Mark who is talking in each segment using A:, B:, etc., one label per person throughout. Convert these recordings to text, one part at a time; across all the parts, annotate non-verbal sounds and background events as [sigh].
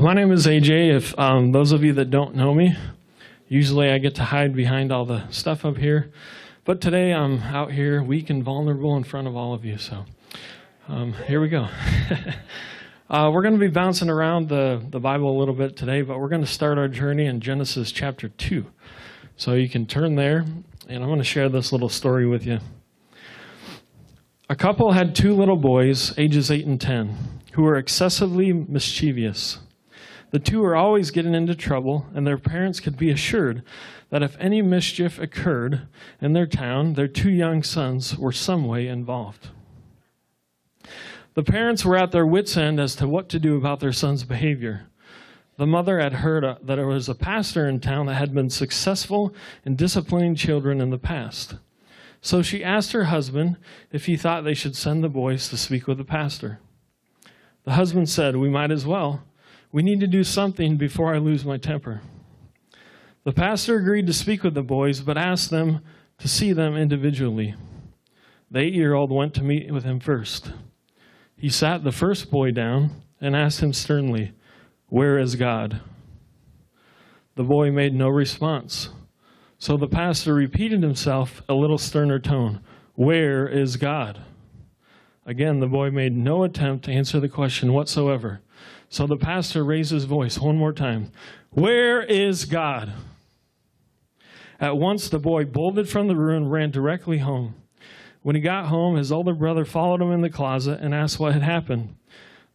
A: Well, my name is AJ. If um, those of you that don't know me, usually I get to hide behind all the stuff up here. But today I'm out here weak and vulnerable in front of all of you. So um, here we go. [laughs] uh, we're going to be bouncing around the, the Bible a little bit today, but we're going to start our journey in Genesis chapter 2. So you can turn there, and I'm going to share this little story with you. A couple had two little boys, ages 8 and 10, who were excessively mischievous. The two were always getting into trouble, and their parents could be assured that if any mischief occurred in their town, their two young sons were some way involved. The parents were at their wits' end as to what to do about their son's behavior. The mother had heard uh, that there was a pastor in town that had been successful in disciplining children in the past. So she asked her husband if he thought they should send the boys to speak with the pastor. The husband said, We might as well. We need to do something before I lose my temper. The pastor agreed to speak with the boys, but asked them to see them individually. The eight year old went to meet with him first. He sat the first boy down and asked him sternly, Where is God? The boy made no response. So the pastor repeated himself a little sterner tone Where is God? Again, the boy made no attempt to answer the question whatsoever. So the pastor raised his voice one more time Where is God? At once the boy bolted from the room and ran directly home. When he got home, his older brother followed him in the closet and asked what had happened.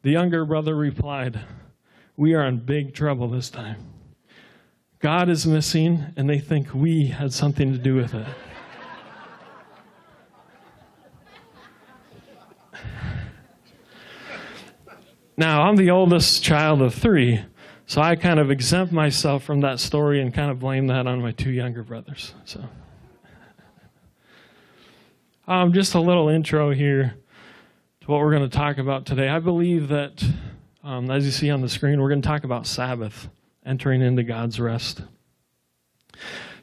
A: The younger brother replied, We are in big trouble this time. God is missing, and they think we had something to do with it. Now, I'm the oldest child of three, so I kind of exempt myself from that story and kind of blame that on my two younger brothers. So, um, just a little intro here to what we're going to talk about today. I believe that, um, as you see on the screen, we're going to talk about Sabbath, entering into God's rest.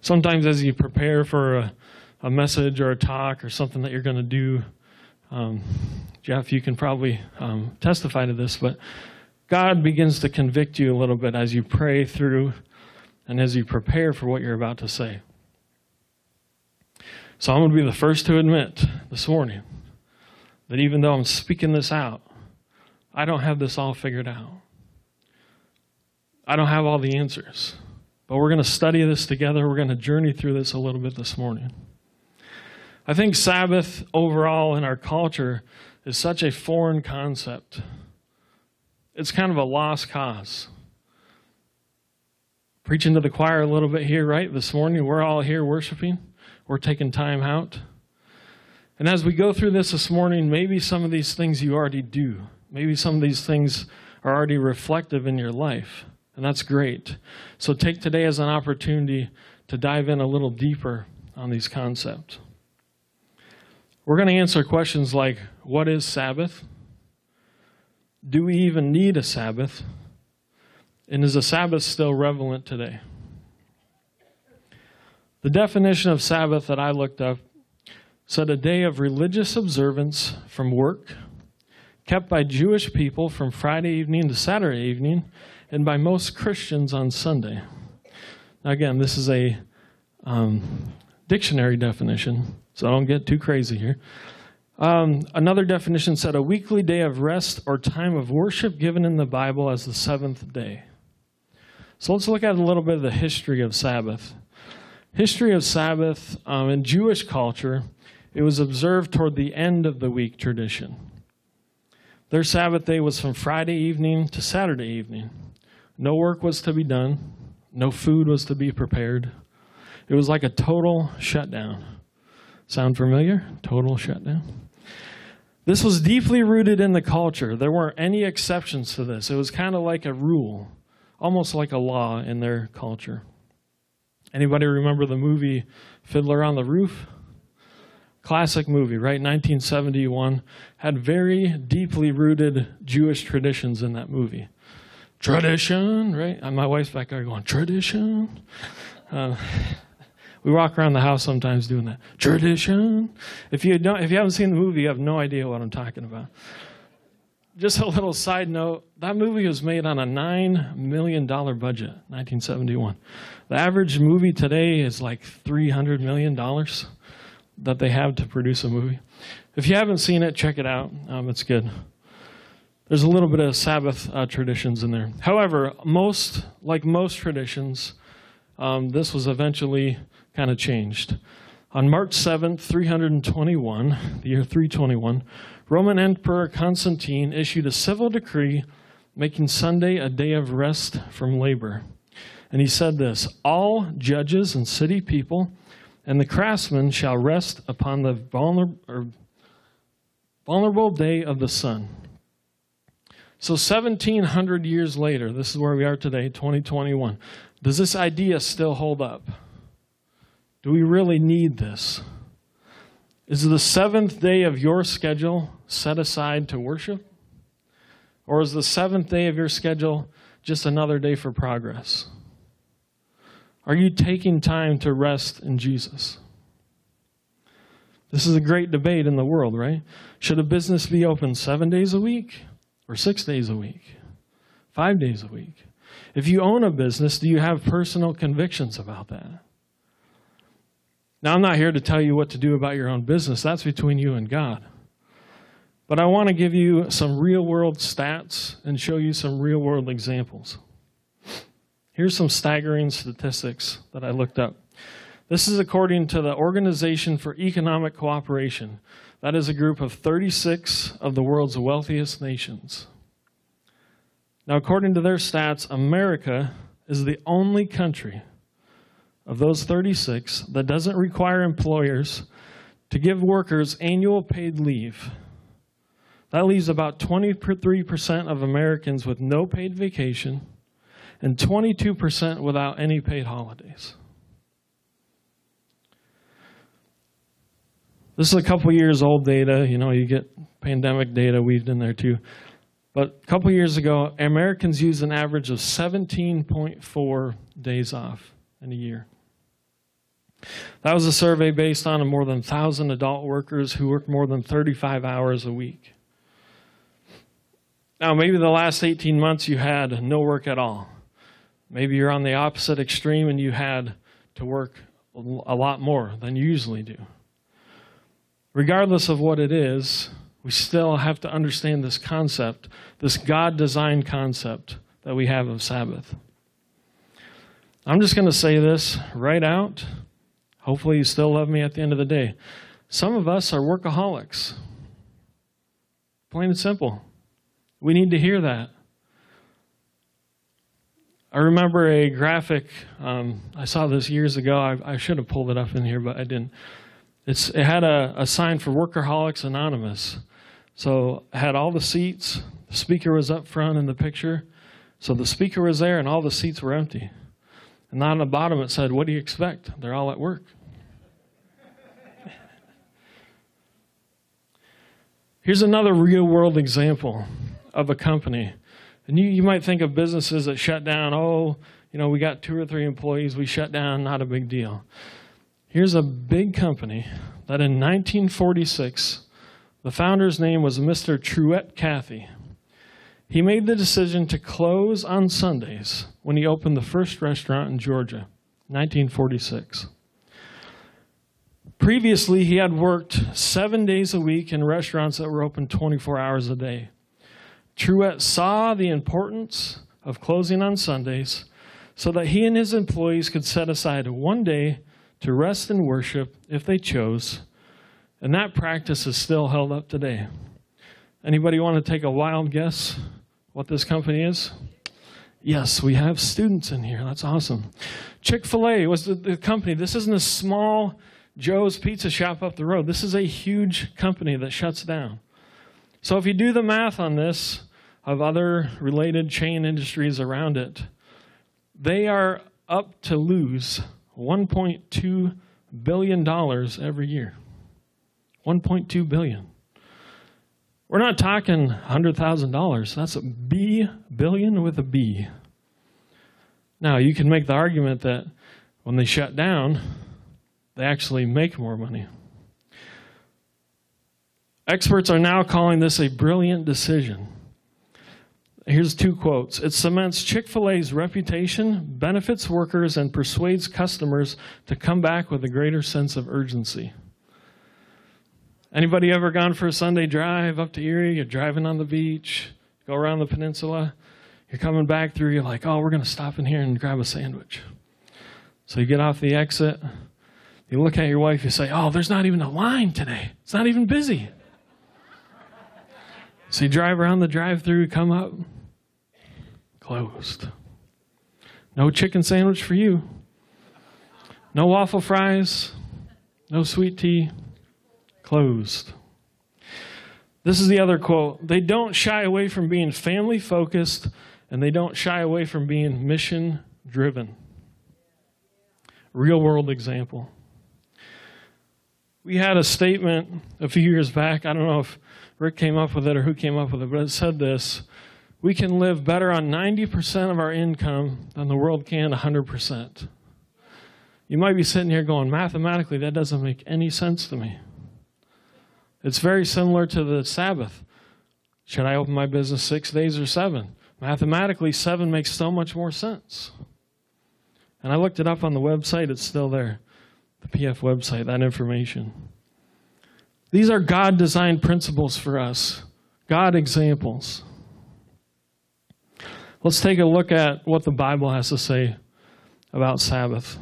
A: Sometimes, as you prepare for a, a message or a talk or something that you're going to do, um, Jeff, you can probably um, testify to this, but God begins to convict you a little bit as you pray through and as you prepare for what you're about to say. So I'm going to be the first to admit this morning that even though I'm speaking this out, I don't have this all figured out. I don't have all the answers. But we're going to study this together. We're going to journey through this a little bit this morning. I think Sabbath overall in our culture is such a foreign concept. It's kind of a lost cause. Preaching to the choir a little bit here, right? This morning, we're all here worshiping, we're taking time out. And as we go through this this morning, maybe some of these things you already do. Maybe some of these things are already reflective in your life, and that's great. So take today as an opportunity to dive in a little deeper on these concepts. We're going to answer questions like what is Sabbath? Do we even need a Sabbath? And is a Sabbath still relevant today? The definition of Sabbath that I looked up said a day of religious observance from work, kept by Jewish people from Friday evening to Saturday evening, and by most Christians on Sunday. Now, again, this is a um, dictionary definition, so I don't get too crazy here. Um, another definition said a weekly day of rest or time of worship given in the Bible as the seventh day. So let's look at a little bit of the history of Sabbath. History of Sabbath um, in Jewish culture, it was observed toward the end of the week tradition. Their Sabbath day was from Friday evening to Saturday evening. No work was to be done, no food was to be prepared. It was like a total shutdown. Sound familiar? Total shutdown. This was deeply rooted in the culture. There weren't any exceptions to this. It was kind of like a rule, almost like a law in their culture. Anybody remember the movie Fiddler on the Roof? Classic movie, right? 1971. Had very deeply rooted Jewish traditions in that movie. Tradition, right? And my wife's back there going, tradition. Uh, we walk around the house sometimes doing that. Tradition. If you don't, if you haven't seen the movie, you have no idea what I'm talking about. just a little side note that movie was made on a $9 million budget, 1971. The average movie today is like $300 million that they have to produce a movie. If you haven't seen it, check it out. Um, it's good. There's a little bit of Sabbath uh, traditions in there. However, most, like most traditions, um, this was eventually kind of changed. On March 7th, 321, the year 321, Roman Emperor Constantine issued a civil decree making Sunday a day of rest from labor. And he said this All judges and city people and the craftsmen shall rest upon the vulnerable, vulnerable day of the sun. So 1700 years later, this is where we are today, 2021. Does this idea still hold up? Do we really need this? Is the seventh day of your schedule set aside to worship? Or is the seventh day of your schedule just another day for progress? Are you taking time to rest in Jesus? This is a great debate in the world, right? Should a business be open seven days a week or six days a week? Five days a week? If you own a business, do you have personal convictions about that? Now, I'm not here to tell you what to do about your own business. That's between you and God. But I want to give you some real world stats and show you some real world examples. Here's some staggering statistics that I looked up. This is according to the Organization for Economic Cooperation. That is a group of 36 of the world's wealthiest nations. Now, according to their stats, America is the only country of those 36 that doesn't require employers to give workers annual paid leave. That leaves about 23% of Americans with no paid vacation and 22% without any paid holidays. This is a couple years old data. You know, you get pandemic data weaved in there too. But a couple years ago, Americans used an average of 17.4 days off in a year. That was a survey based on more than 1,000 adult workers who work more than 35 hours a week. Now, maybe the last 18 months you had no work at all. Maybe you're on the opposite extreme and you had to work a lot more than you usually do. Regardless of what it is, we still have to understand this concept, this God designed concept that we have of Sabbath. I'm just going to say this right out. Hopefully, you still love me at the end of the day. Some of us are workaholics. Plain and simple. We need to hear that. I remember a graphic. Um, I saw this years ago. I, I, should have pulled it up in here, but I didn't. It's, it had a, a sign for Workaholics Anonymous. So it had all the seats. The speaker was up front in the picture. So the speaker was there, and all the seats were empty. And on the bottom it said, What do you expect? They're all at work. Here's another real world example of a company. And you, you might think of businesses that shut down, oh, you know, we got two or three employees, we shut down, not a big deal. Here's a big company that in 1946, the founder's name was Mr. Truett Cathy. He made the decision to close on Sundays when he opened the first restaurant in Georgia, 1946. Previously, he had worked seven days a week in restaurants that were open 24 hours a day. Truett saw the importance of closing on Sundays so that he and his employees could set aside one day to rest and worship if they chose. And that practice is still held up today. Anybody want to take a wild guess what this company is? Yes, we have students in here. That's awesome. Chick fil A was the, the, company. This isn't a small Joe's pizza shop up the road. This is a huge company that shuts down. So if you do the math on this, of other related chain industries around it, they are up to lose $1.2 billion every year. 1.2 billion. We're not talking $100,000. That's a B billion with a B. Now, you can make the argument that when they shut down, they actually make more money. Experts are now calling this a brilliant decision Here's two quotes. It cements Chick fil A's reputation, benefits workers, and persuades customers to come back with a greater sense of urgency. Anybody ever gone for a Sunday drive up to Erie? You're driving on the beach, go around the peninsula. You're coming back through, you're like, oh, we're going to stop in here and grab a sandwich. So you get off the exit, you look at your wife, you say, oh, there's not even a line today. It's not even busy. So you drive around the drive through, come up, closed. No chicken sandwich for you. No waffle fries. No sweet tea. Closed. This is the other quote. They don't shy away from being family focused and they don't shy away from being mission driven. Real world example. We had a statement a few years back. I don't know if Rick came up with it or who came up with it, but it said this We can live better on 90% of our income than the world can 100%. You might be sitting here going, mathematically, that doesn't make any sense to me. It's very similar to the Sabbath. Should I open my business six days or seven? Mathematically, seven makes so much more sense. And I looked it up on the website, it's still there, the PF website, that information. These are God designed principles for us, God examples. Let's take a look at what the Bible has to say about Sabbath.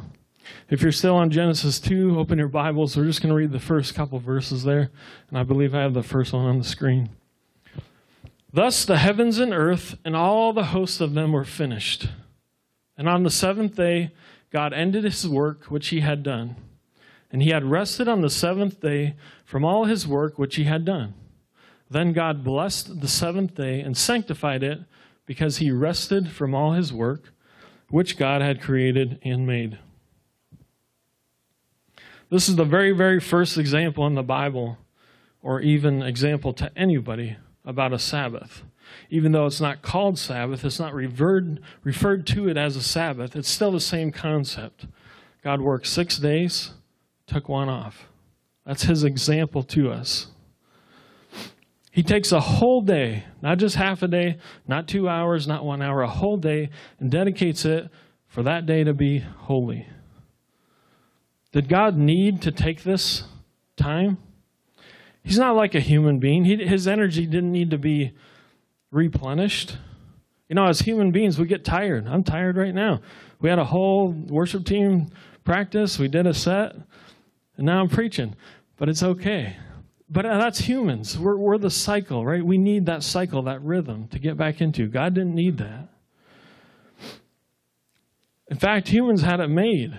A: If you're still on Genesis 2, open your Bibles. We're just going to read the first couple verses there. And I believe I have the first one on the screen. Thus the heavens and earth and all the hosts of them were finished. And on the seventh day, God ended his work which he had done. And he had rested on the seventh day from all his work which he had done. Then God blessed the seventh day and sanctified it because he rested from all his work which God had created and made. This is the very, very first example in the Bible, or even example to anybody, about a Sabbath. Even though it's not called Sabbath, it's not referred, referred to it as a Sabbath, it's still the same concept. God worked six days, took one off. That's his example to us. He takes a whole day, not just half a day, not two hours, not one hour, a whole day, and dedicates it for that day to be holy. Did God need to take this time? He's not like a human being. He, his energy didn't need to be replenished. You know, as human beings, we get tired. I'm tired right now. We had a whole worship team practice, we did a set, and now I'm preaching. But it's okay. But uh, that's humans. We're, we're the cycle, right? We need that cycle, that rhythm to get back into. God didn't need that. In fact, humans had it made.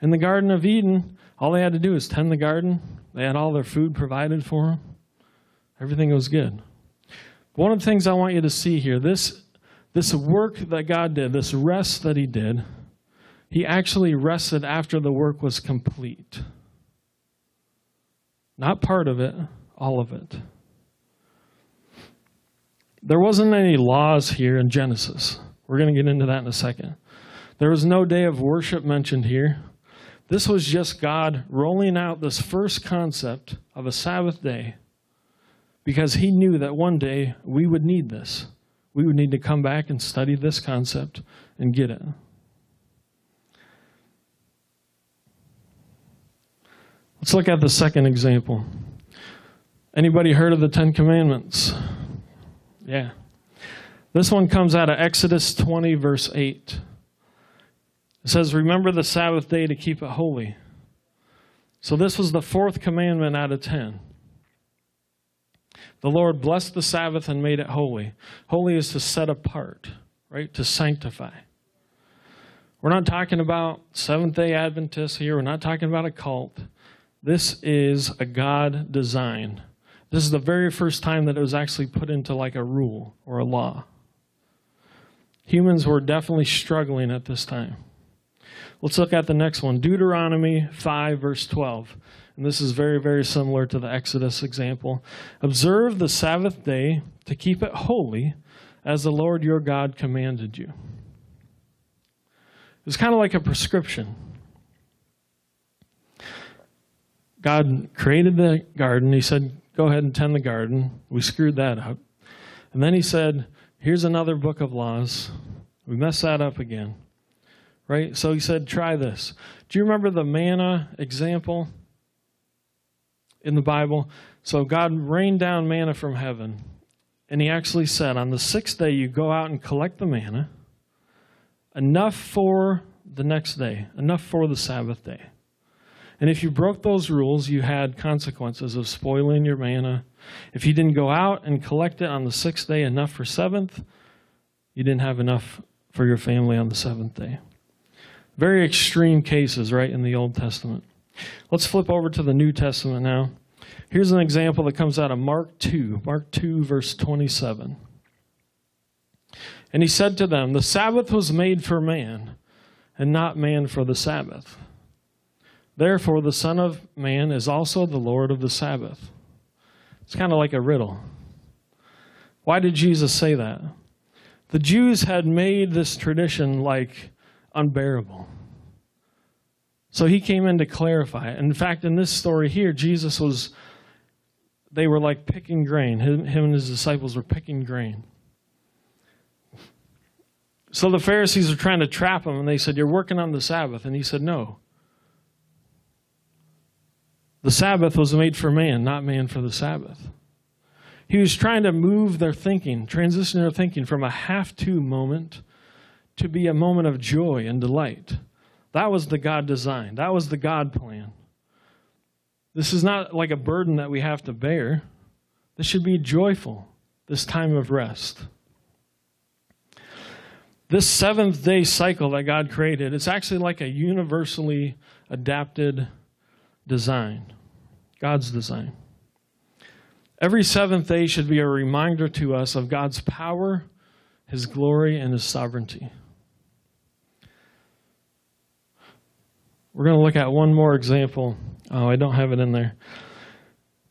A: In the Garden of Eden, all they had to do was tend the garden. They had all their food provided for them. Everything was good. One of the things I want you to see here, this, this work that God did, this rest that He did, He actually rested after the work was complete. Not part of it, all of it. There wasn't any laws here in Genesis. We're going to get into that in a second. There was no day of worship mentioned here. This was just God rolling out this first concept of a Sabbath day because He knew that one day we would need this. We would need to come back and study this concept and get it. Let's look at the second example. Anybody heard of the Ten Commandments? Yeah. This one comes out of Exodus 20, verse 8. It says, Remember the Sabbath day to keep it holy. So this was the fourth commandment out of ten. The Lord blessed the Sabbath and made it holy. Holy is to set apart, right? To sanctify. We're not talking about Seventh day Adventists here. We're not talking about a cult. This is a God design. This is the very first time that it was actually put into like a rule or a law. Humans were definitely struggling at this time. Let's look at the next one Deuteronomy 5, verse 12. And this is very, very similar to the Exodus example. Observe the Sabbath day to keep it holy as the Lord your God commanded you. It's kind of like a prescription. God created the garden. He said, Go ahead and tend the garden. We screwed that up. And then he said, Here's another book of laws. We messed that up again. Right? So he said, try this. Do you remember the manna example in the Bible? So God rained down manna from heaven. And he actually said, on the sixth day, you go out and collect the manna, enough for the next day, enough for the Sabbath day. And if you broke those rules, you had consequences of spoiling your manna. If you didn't go out and collect it on the sixth day, enough for seventh, you didn't have enough for your family on the seventh day. Very extreme cases, right, in the Old Testament. Let's flip over to the New Testament now. Here's an example that comes out of Mark 2, Mark 2, verse 27. And he said to them, The Sabbath was made for man, and not man for the Sabbath. Therefore, the Son of Man is also the Lord of the Sabbath. It's kind of like a riddle. Why did Jesus say that? The Jews had made this tradition like unbearable. So he came in to clarify it. In fact, in this story here, Jesus was, they were like picking grain. Him, him and his disciples were picking grain. So the Pharisees were trying to trap him, and they said, You're working on the Sabbath. And he said, No. The Sabbath was made for man, not man for the Sabbath. He was trying to move their thinking, transition their thinking from a have to moment to be a moment of joy and delight. That was the God design, that was the God plan. This is not like a burden that we have to bear. This should be joyful, this time of rest. This seventh day cycle that God created, it's actually like a universally adapted design, God's design. Every seventh day should be a reminder to us of God's power, His glory, and His sovereignty. We're going to look at one more example. Oh, I don't have it in there.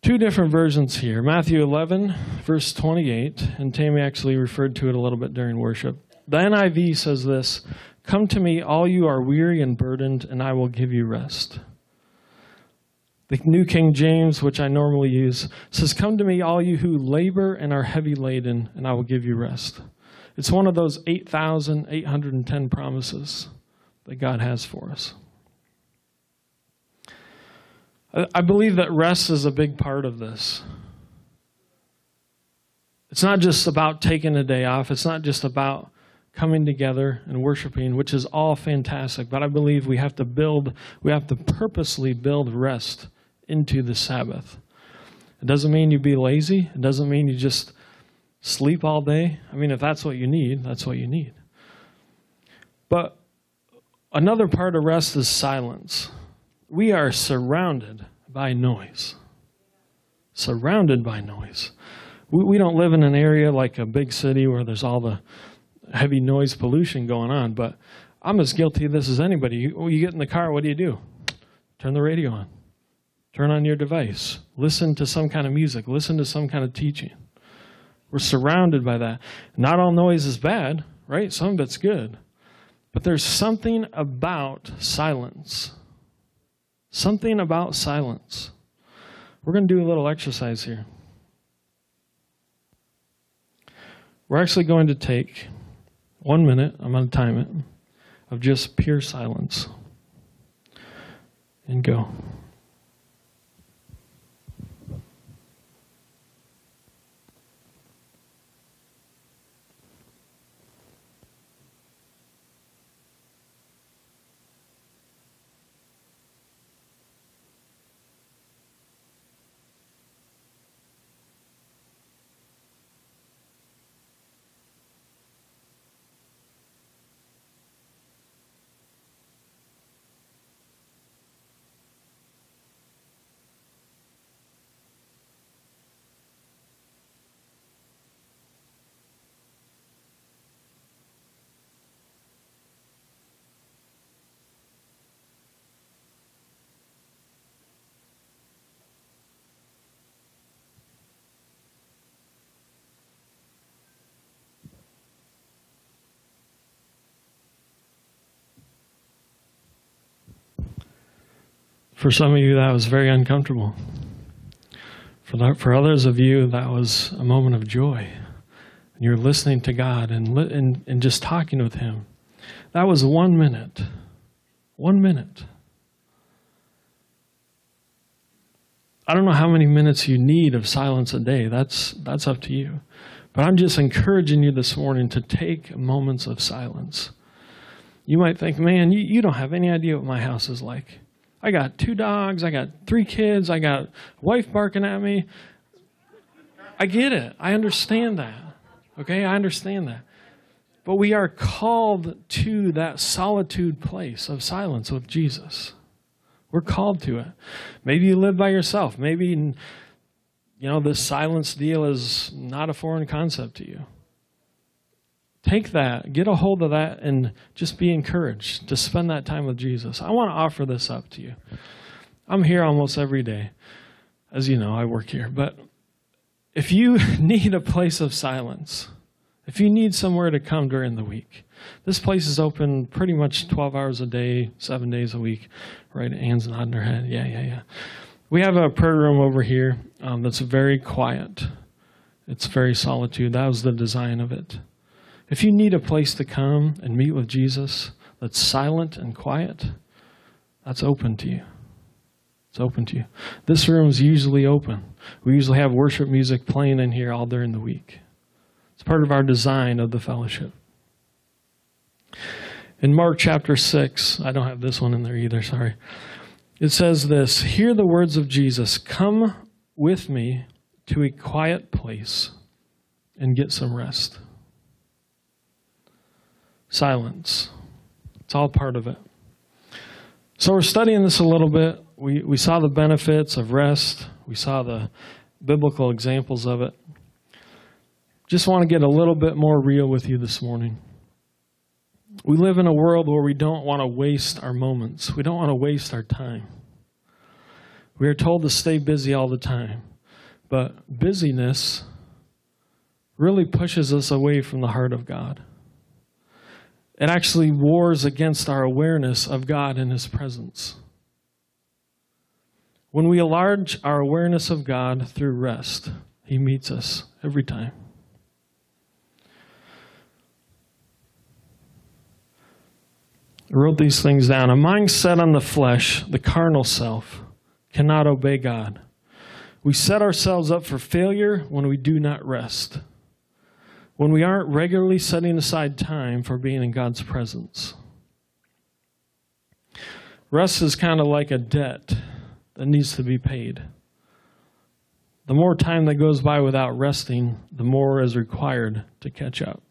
A: Two different versions here Matthew 11, verse 28, and Tammy actually referred to it a little bit during worship. The NIV says this Come to me, all you are weary and burdened, and I will give you rest. The New King James, which I normally use, says, Come to me, all you who labor and are heavy laden, and I will give you rest. It's one of those 8,810 promises that God has for us. I believe that rest is a big part of this. It's not just about taking a day off, it's not just about coming together and worshiping, which is all fantastic, but I believe we have to build, we have to purposely build rest into the Sabbath. It doesn't mean you be lazy. It doesn't mean you just sleep all day. I mean, if that's what you need, that's what you need. But another part of rest is silence. We are surrounded by noise. Surrounded by noise. We, we don't live in an area like a big city where there's all the heavy noise pollution going on, but I'm as guilty of this as anybody. You, you get in the car, what do you do? Turn the radio on. Turn on your device. Listen to some kind of music. Listen to some kind of teaching. We're surrounded by that. Not all noise is bad, right? Some of it's good. But there's something about silence. Something about silence. We're going to do a little exercise here. We're actually going to take one minute, I'm going to time it, of just pure silence. And go. For some of you, that was very uncomfortable. For, that, for others of you, that was a moment of joy and you're listening to God and, and, and just talking with Him. That was one minute. One minute. I don't know how many minutes you need of silence a day. That's, that's up to you. But I'm just encouraging you this morning to take moments of silence. You might think, man, you, you don't have any idea what my house is like. I got two dogs, I got three kids, I got wife barking at me. I get it. I understand that. Okay, I understand that. But we are called to that solitude place of silence with Jesus. We're called to it. Maybe you live by yourself. Maybe, you know, this silence deal is not a foreign concept to you. Take that, get a hold of that, and just be encouraged to spend that time with Jesus. I want to offer this up to you. I'm here almost every day. As you know, I work here. But if you [laughs] need a place of silence, if you need somewhere to come during the week, this place is open pretty much 12 hours a day, seven days a week. Right? Anne's nodding her head. Yeah, yeah, yeah. We have a prayer room over here um, that's very quiet. It's very solitude. That was the design of it. If you need a place to come and meet with Jesus that's silent and quiet, that's open to you. It's open to you. This room is usually open. We usually have worship music playing in here all during the week. It's part of our design of the fellowship. In Mark chapter 6, I don't have this one in there either, sorry. It says this Hear the words of Jesus Come with me to a quiet place and get some rest. Silence. It's all part of it. So we're studying this a little bit. We, we saw the benefits of rest, we saw the biblical examples of it. Just want to get a little bit more real with you this morning. We live in a world where we don't want to waste our moments. We don't want to waste our time. We are told to stay busy all the time. But busyness really pushes us away from the heart of God. It actually wars against our awareness of God and His presence. When we enlarge our awareness of God through rest, He meets us every time. I wrote these things down. A mind set on the flesh, the carnal self, cannot obey God. We set ourselves up for failure when we do not rest, when we aren't regularly setting aside time for being in God's presence. Rest is kind of like a debt that needs to be paid. The more time that goes by without resting, the more is required to catch up.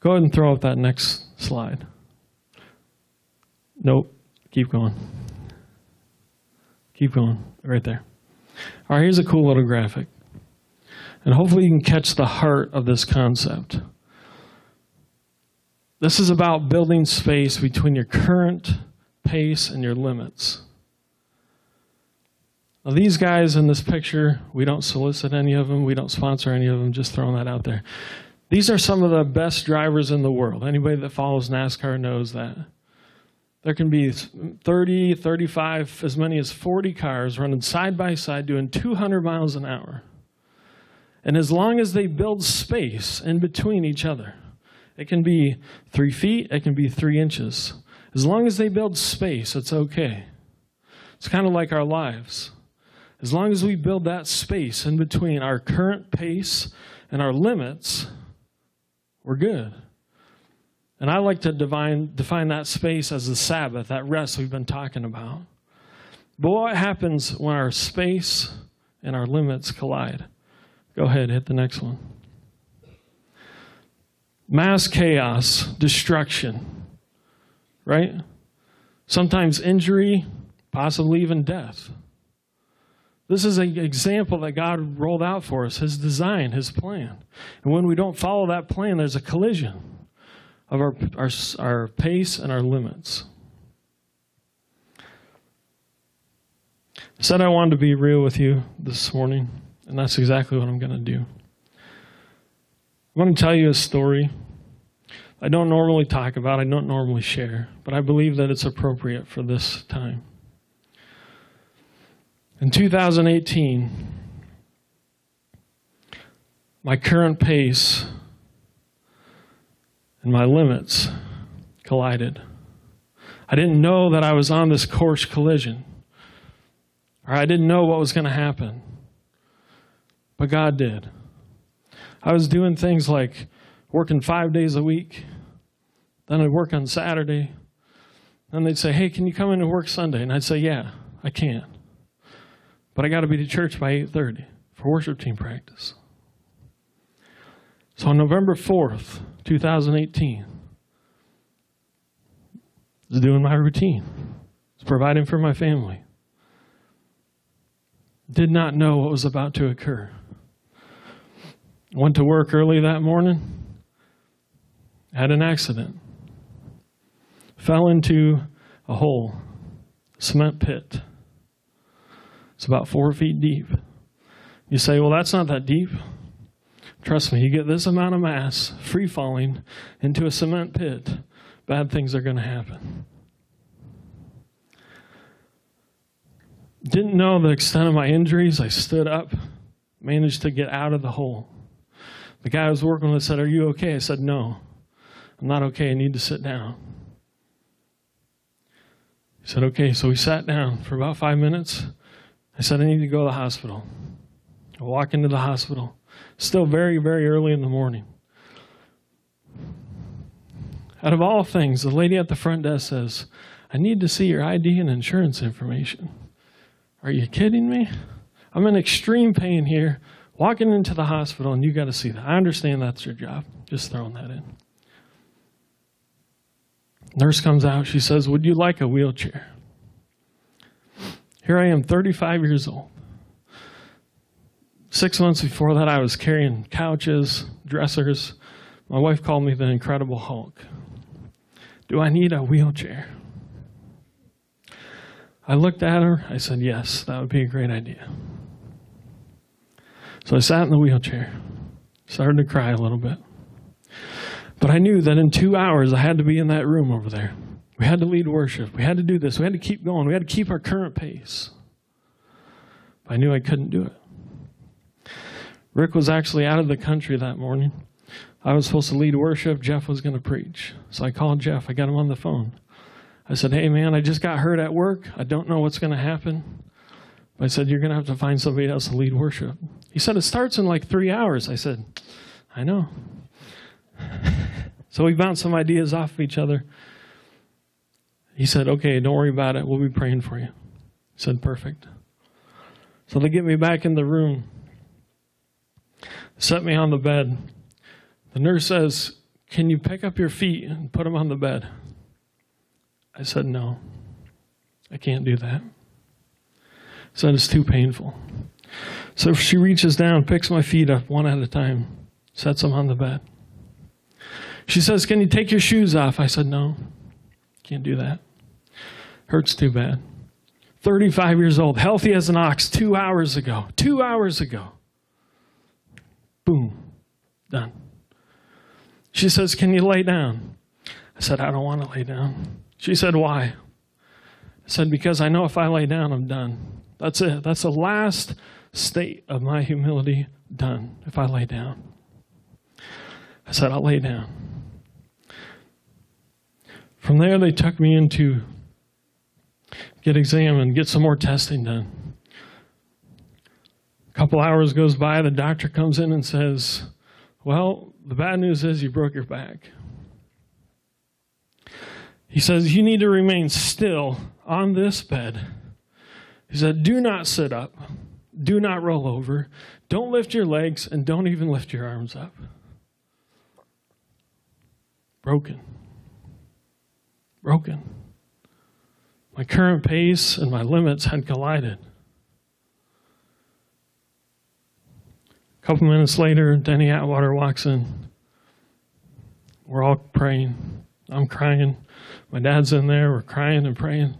A: Go ahead and throw up that next slide. Nope. Keep going. Keep going. Right there. All right, here's a cool little graphic. And hopefully you can catch the heart of this concept. This is about building space between your current pace and your limits. Now, these guys in this picture, we don't solicit any of them, we don't sponsor any of them, just throwing that out there. These are some of the best drivers in the world. Anybody that follows NASCAR knows that. There can be 30, 35, as many as 40 cars running side by side doing 200 miles an hour. And as long as they build space in between each other, it can be three feet, it can be three inches. As long as they build space, it's okay. It's kind of like our lives. As long as we build that space in between our current pace and our limits, we're good. And I like to define, define that space as the Sabbath, that rest we've been talking about. But what happens when our space and our limits collide? Go ahead, hit the next one. Mass chaos, destruction, right? Sometimes injury, possibly even death. This is an example that God rolled out for us, His design, His plan. And when we don't follow that plan, there's a collision of our, our, our pace and our limits. I said I wanted to be real with you this morning, and that's exactly what I'm going to do. I'm going to tell you a story I don't normally talk about, I don't normally share, but I believe that it's appropriate for this time. In 2018, my current pace and my limits collided. I didn't know that I was on this course collision, or I didn't know what was going to happen. But God did. I was doing things like working five days a week, then I'd work on Saturday. Then they'd say, Hey, can you come in and work Sunday? And I'd say, Yeah, I can. But I got to be to church by 8:30 for worship team practice. So on November 4th, 2018, I was doing my routine. I was providing for my family. Did not know what was about to occur. Went to work early that morning, had an accident. Fell into a hole, cement pit. It's about four feet deep. You say, well, that's not that deep. Trust me, you get this amount of mass free falling into a cement pit, bad things are going to happen. Didn't know the extent of my injuries. I stood up, managed to get out of the hole. The guy I was working with said, Are you okay? I said, No, I'm not okay. I need to sit down. He said, Okay. So we sat down for about five minutes. I said, I need to go to the hospital. I walk into the hospital. Still very, very early in the morning. Out of all things, the lady at the front desk says, I need to see your ID and insurance information. Are you kidding me? I'm in extreme pain here, walking into the hospital, and you got to see that. I understand that's your job. Just throwing that in. Nurse comes out. She says, Would you like a wheelchair? Here I am, 35 years old. Six months before that, I was carrying couches, dressers. My wife called me the Incredible Hulk. Do I need a wheelchair? I looked at her. I said, Yes, that would be a great idea. So I sat in the wheelchair, started to cry a little bit. But I knew that in two hours I had to be in that room over there. We had to lead worship. We had to do this. We had to keep going. We had to keep our current pace. But I knew I couldn't do it. Rick was actually out of the country that morning. I was supposed to lead worship. Jeff was going to preach. So I called Jeff. I got him on the phone. I said, Hey, man, I just got hurt at work. I don't know what's going to happen. I said, You're going to have to find somebody else to lead worship. He said, It starts in like three hours. I said, I know. [laughs] so we bounced some ideas off of each other. He said, Okay, don't worry about it. We'll be praying for you. Said, Perfect. So they get me back in the room set me on the bed. The nurse says, Can you pick up your feet and put them on the bed? I said, No, I can't do that. Said it's too painful. So she reaches down, picks my feet up one at a time, sets them on the bed. She says, Can you take your shoes off? I said, No, can't do that. Hurts too bad. 35 years old, healthy as an ox, two hours ago. Two hours ago. Boom, done. She says, Can you lay down? I said, I don't want to lay down. She said, Why? I said, Because I know if I lay down, I'm done. That's it. That's the last state of my humility done if I lay down. I said, I'll lay down. From there, they took me into get examined, get some more testing done. A couple hours goes by, the doctor comes in and says, Well, the bad news is you broke your back. He says, You need to remain still on this bed. He said, Do not sit up, do not roll over, don't lift your legs, and don't even lift your arms up. Broken. Broken. My current pace and my limits had collided. A couple minutes later, Denny Atwater walks in. We're all praying. I'm crying. My dad's in there. We're crying and praying.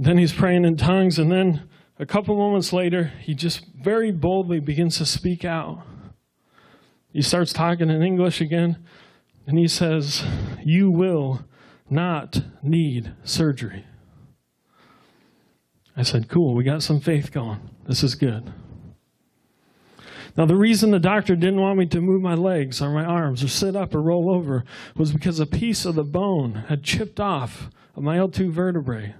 A: Then he's praying in tongues, and then a couple moments later, he just very boldly begins to speak out. He starts talking in English again, and he says, You will not need surgery. I said, Cool, we got some faith going. This is good. Now, the reason the doctor didn't want me to move my legs or my arms or sit up or roll over was because a piece of the bone had chipped off of my L2 vertebrae.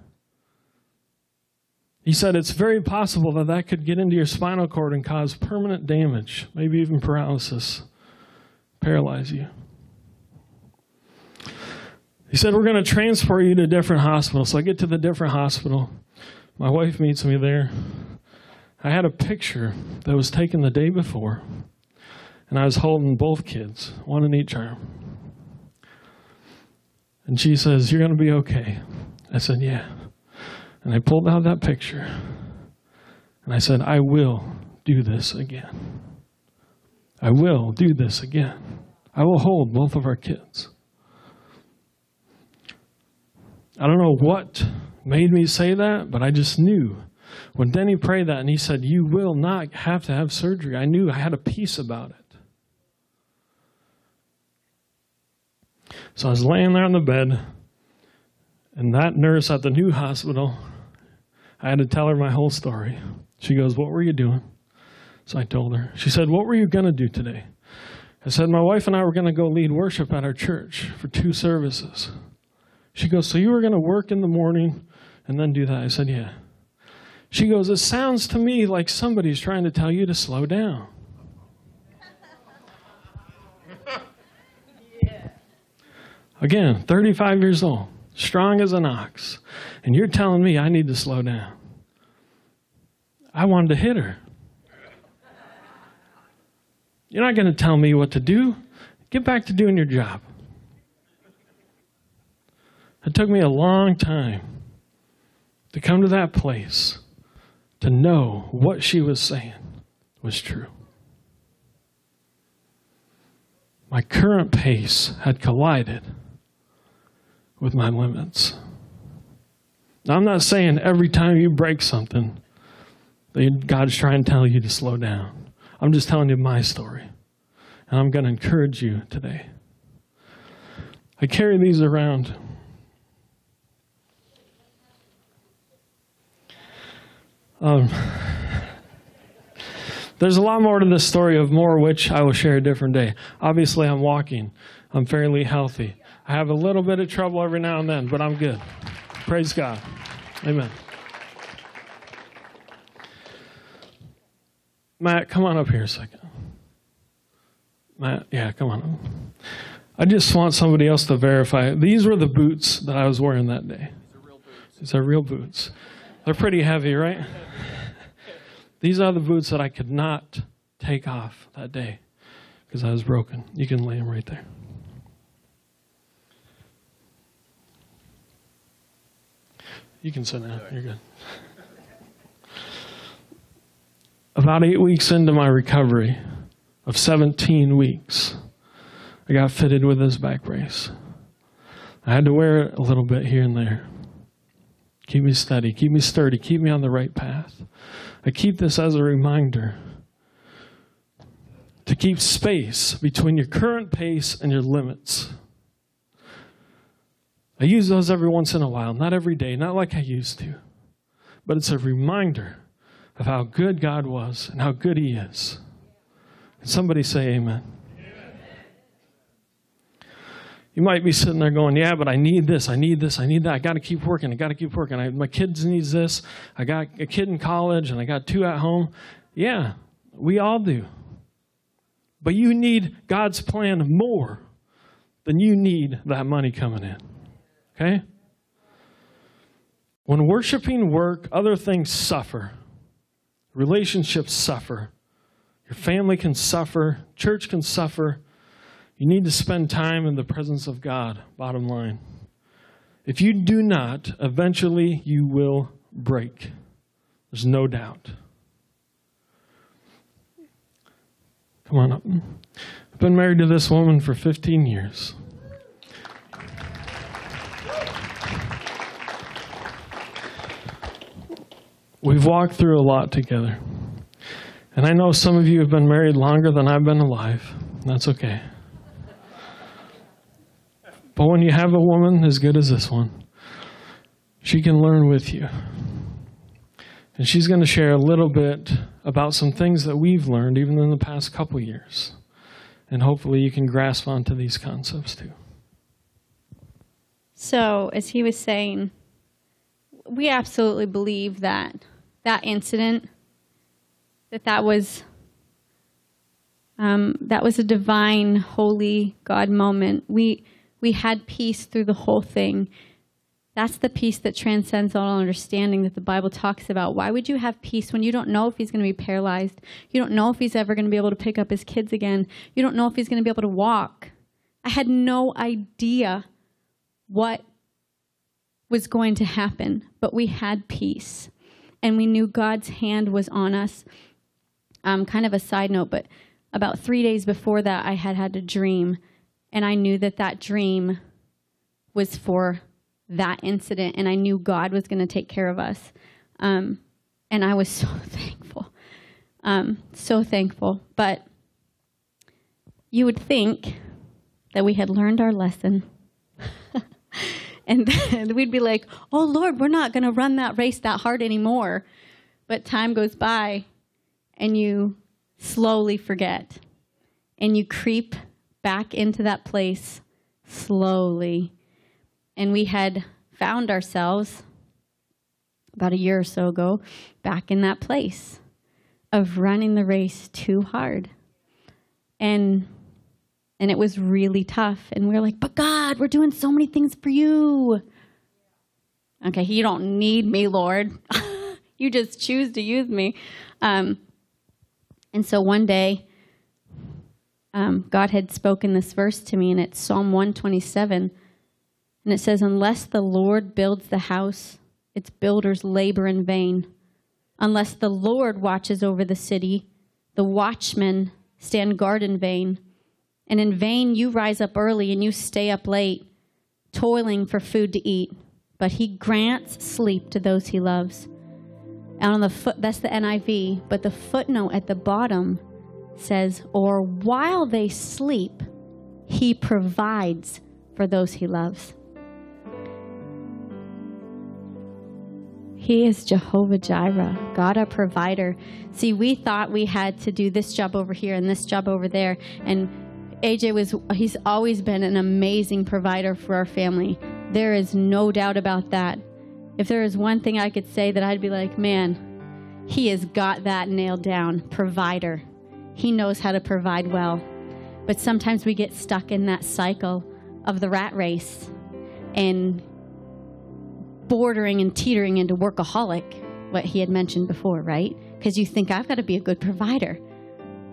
A: He said it's very possible that that could get into your spinal cord and cause permanent damage, maybe even paralysis, paralyze you. He said, We're going to transport you to a different hospital. So I get to the different hospital. My wife meets me there. I had a picture that was taken the day before, and I was holding both kids, one in each arm. And she says, You're going to be okay. I said, Yeah. And I pulled out that picture, and I said, I will do this again. I will do this again. I will hold both of our kids. I don't know what made me say that, but I just knew. When Denny prayed that and he said, You will not have to have surgery, I knew I had a peace about it. So I was laying there on the bed, and that nurse at the new hospital, I had to tell her my whole story. She goes, What were you doing? So I told her. She said, What were you going to do today? I said, My wife and I were going to go lead worship at our church for two services. She goes, So you were going to work in the morning and then do that? I said, Yeah. She goes, It sounds to me like somebody's trying to tell you to slow down. [laughs] Again, 35 years old, strong as an ox, and you're telling me I need to slow down. I wanted to hit her. You're not going to tell me what to do. Get back to doing your job. It took me a long time to come to that place to know what she was saying was true. My current pace had collided with my limits. Now, I'm not saying every time you break something that God's trying to tell you to slow down. I'm just telling you my story. And I'm going to encourage you today. I carry these around Um, there's a lot more to this story of more which I will share a different day. Obviously, I'm walking. I'm fairly healthy. I have a little bit of trouble every now and then, but I'm good. Praise God. Amen. Matt, come on up here a second. Matt, yeah, come on. I just want somebody else to verify. These were the boots that I was wearing that day. These are real boots. These are real boots. They're pretty heavy, right? These are the boots that I could not take off that day because I was broken. You can lay them right there. You can sit down. You're good. About eight weeks into my recovery of 17 weeks, I got fitted with this back brace. I had to wear it a little bit here and there. Keep me steady, keep me sturdy, keep me on the right path. I keep this as a reminder to keep space between your current pace and your limits. I use those every once in a while, not every day, not like I used to, but it's a reminder of how good God was and how good He is. Can somebody say amen? You might be sitting there going, "Yeah, but I need this, I need this, I need that. I got to keep working. I got to keep working. I, my kids needs this. I got a kid in college, and I got two at home." Yeah, we all do. But you need God's plan more than you need that money coming in. Okay? When worshiping work, other things suffer. Relationships suffer. Your family can suffer. Church can suffer. You need to spend time in the presence of God, bottom line. If you do not, eventually you will break. There's no doubt. Come on up. I've been married to this woman for 15 years. We've walked through a lot together. And I know some of you have been married longer than I've been alive. That's okay. But when you have a woman as good as this one, she can learn with you. And she's going to share a little bit about some things that we've learned even in the past couple years. And hopefully you can grasp onto these concepts too.
B: So, as he was saying, we absolutely believe that that incident that that was um, that was a divine, holy God moment. We we had peace through the whole thing. That's the peace that transcends all understanding that the Bible talks about. Why would you have peace when you don't know if he's going to be paralyzed? You don't know if he's ever going to be able to pick up his kids again. You don't know if he's going to be able to walk. I had no idea what was going to happen, but we had peace. And we knew God's hand was on us. Um, kind of a side note, but about three days before that, I had had a dream, and I knew that that dream was for that incident, and I knew God was going to take care of us. Um, and I was [laughs] so thankful. Um, so thankful. But you would think that we had learned our lesson. [laughs] and then we'd be like, oh, Lord, we're not going to run that race that hard anymore. But time goes by, and you slowly forget. And you creep back into that place slowly and we had found ourselves about a year or so ago back in that place of running the race too hard. And and it was really tough and we were like, "But God, we're doing so many things for you." Okay, you don't need me, Lord. [laughs] you just choose to use me. Um, and so one day, um, God had spoken this verse to me, and it's Psalm 127. And it says, Unless the Lord builds the house, its builders labor in vain. Unless the Lord watches over the city, the watchmen stand guard in vain. And in vain you rise up early and you stay up late, toiling for food to eat. But he grants sleep to those he loves. And on the foot, that's the NIV, but the footnote at the bottom says, Or while they sleep, he provides for those he loves. He is Jehovah Jireh, God our provider. See, we thought we had to do this job over here and this job over there. And AJ was, he's always been an amazing provider for our family. There is no doubt about that. If there is one thing I could say that I'd be like, man, he has got that nailed down. Provider. He knows how to provide well. But sometimes we get stuck in that cycle of the rat race. And bordering and teetering into workaholic, what he had mentioned before, right? Because you think I've got to be a good provider.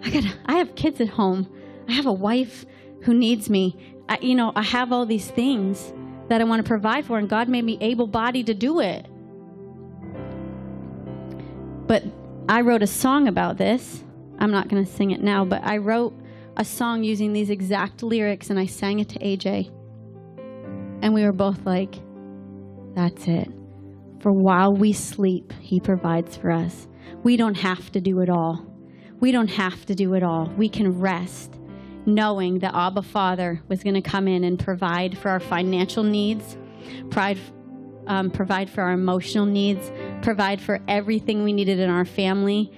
B: I got I have kids at home. I have a wife who needs me. I, you know, I have all these things that I want to provide for, and God made me able-bodied to do it. But I wrote a song about this. I'm not going to sing it now, but I wrote a song using these exact lyrics, and I sang it to AJ. And we were both like, that's it. For while we sleep, He provides for us. We don't have to do it all. We don't have to do it all. We can rest knowing that Abba Father was going to come in and provide for our financial needs, provide, um, provide for our emotional needs, provide for everything we needed in our family.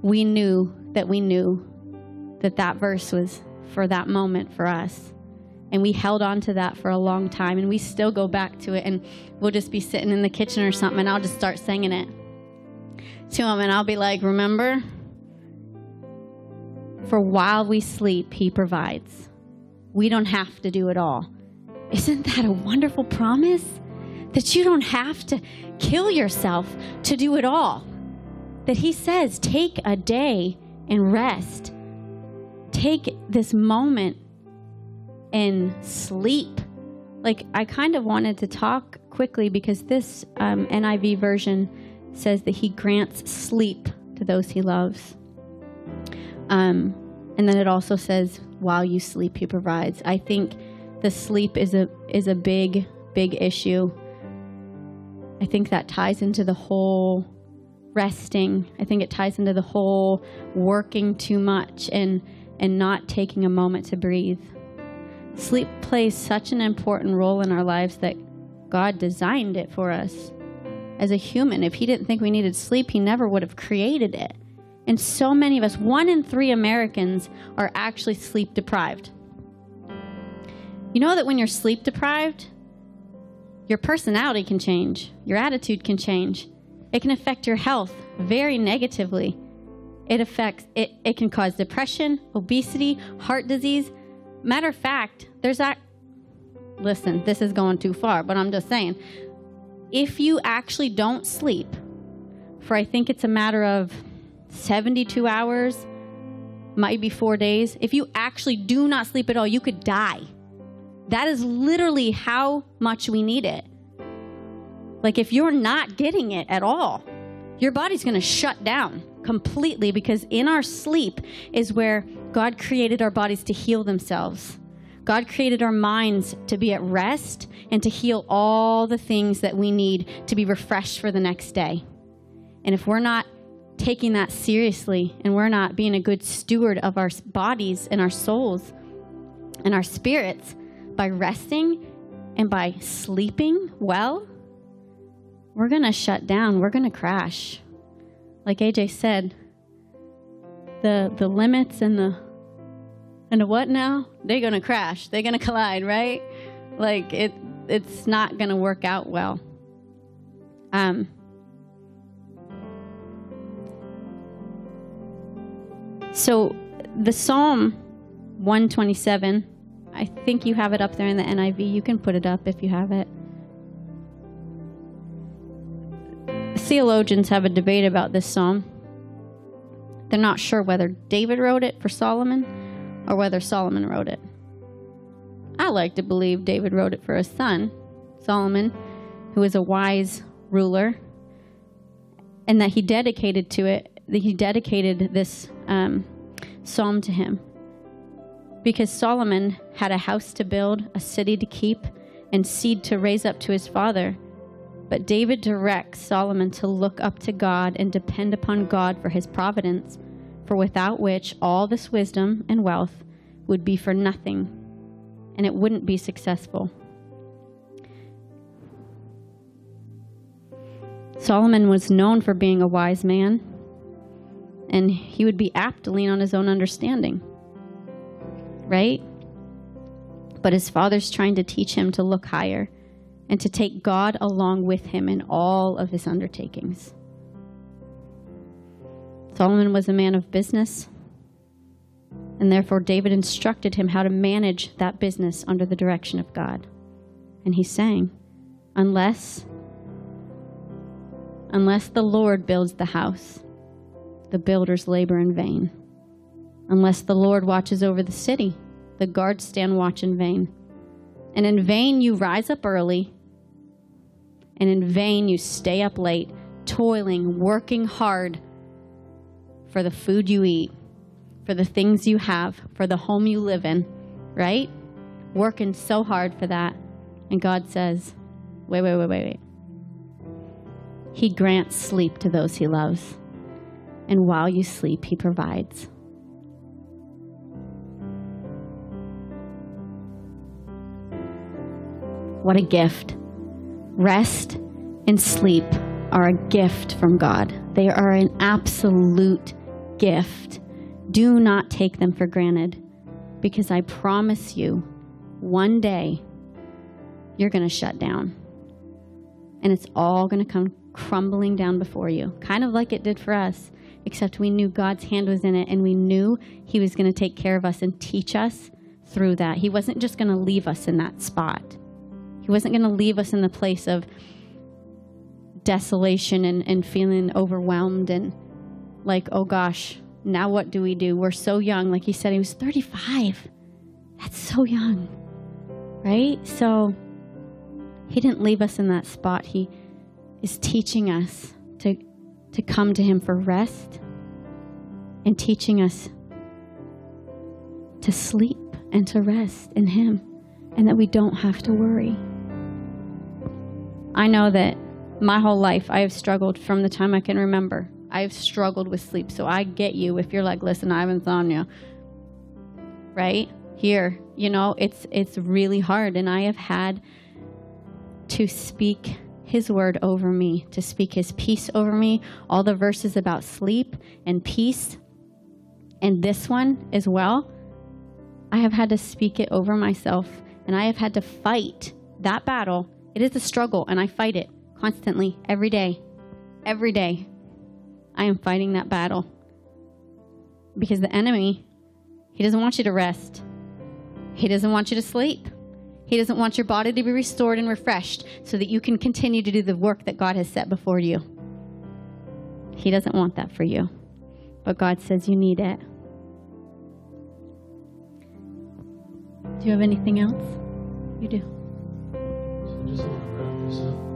B: We knew that we knew that that verse was for that moment for us. And we held on to that for a long time. And we still go back to it. And we'll just be sitting in the kitchen or something. And I'll just start singing it to him. And I'll be like, Remember? For while we sleep, he provides. We don't have to do it all. Isn't that a wonderful promise? That you don't have to kill yourself to do it all. That he says, take a day and rest. Take this moment and sleep. Like, I kind of wanted to talk quickly because this um, NIV version says that he grants sleep to those he loves. Um, and then it also says, while you sleep, he provides. I think the sleep is a is a big, big issue. I think that ties into the whole resting. I think it ties into the whole working too much and and not taking a moment to breathe. Sleep plays such an important role in our lives that God designed it for us as a human. If He didn't think we needed sleep, He never would have created it. And so many of us, one in three Americans, are actually sleep deprived. You know that when you're sleep deprived, your personality can change, your attitude can change. It can affect your health very negatively. It affects it, it can cause depression, obesity, heart disease. Matter of fact, there's that listen, this is going too far, but I'm just saying. If you actually don't sleep for I think it's a matter of 72 hours, might be 4 days, if you actually do not sleep at all, you could die. That is literally how much we need it. Like if you're not getting it at all, your body's going to shut down completely because in our sleep is where God created our bodies to heal themselves. God created our minds to be at rest and to heal all the things that we need to be refreshed for the next day. And if we're not taking that seriously and we're not being a good steward of our bodies and our souls and our spirits by resting and by sleeping well, we're going to shut down. We're going to crash. Like AJ said, the the limits and the and the what now? They're going to crash. They're going to collide, right? Like it it's not going to work out well. Um So the Psalm 127, I think you have it up there in the NIV. You can put it up if you have it. Theologians have a debate about this psalm. They're not sure whether David wrote it for Solomon or whether Solomon wrote it. I like to believe David wrote it for his son, Solomon, who was a wise ruler, and that he dedicated to it, he dedicated this um, psalm to him. Because Solomon had a house to build, a city to keep, and seed to raise up to his father. But David directs Solomon to look up to God and depend upon God for his providence, for without which all this wisdom and wealth would be for nothing, and it wouldn't be successful. Solomon was known for being a wise man and he would be apt to lean on his own understanding. Right? But his father's trying to teach him to look higher and to take God along with him in all of his undertakings. Solomon was a man of business, and therefore David instructed him how to manage that business under the direction of God. And he sang, Unless unless the Lord builds the house, the builders labor in vain. Unless the Lord watches over the city, the guards stand watch in vain. And in vain you rise up early, and in vain you stay up late, toiling, working hard for the food you eat, for the things you have, for the home you live in, right? Working so hard for that. And God says, wait, wait, wait, wait, wait. He grants sleep to those he loves and while you sleep, He provides. What a gift. Rest and sleep are a gift from God. They are an absolute gift. Do not take them for granted because I promise you, one day you're going to shut down. And it's all going to come crumbling down before you, kind of like it did for us except we knew God's hand was in it and we knew He was going to take care of us and teach us through that. He wasn't just going to leave us in that spot, He wasn't going to leave us in the place of desolation and, and feeling overwhelmed and like, oh gosh, now what do we do? We're so young. Like he said, he was 35. That's so young, right? So he didn't leave us in that spot. He is teaching us to to come to Him for rest and teaching us to sleep and to rest in Him and that we don't have to worry. I know that my whole life I have struggled from the time I can remember. I have struggled with sleep. So I get you if you're like, listen, I have insomnia. Right? Here, you know, it's it's really hard and I have had to speak His word over me, to speak His peace over me. All the verses about sleep and peace, and this one as well. I have had to speak it over myself, and I have had to fight that battle. It is a struggle, and I fight it constantly, every day. Every day. I am fighting that battle. Because the enemy, he doesn't want you to rest, he doesn't want you to sleep. He doesn't want your body to be restored and refreshed so that you can continue to do the work that God has set before you. He doesn't want that for you. But God says you need it. Do you have anything else? You do.
A: So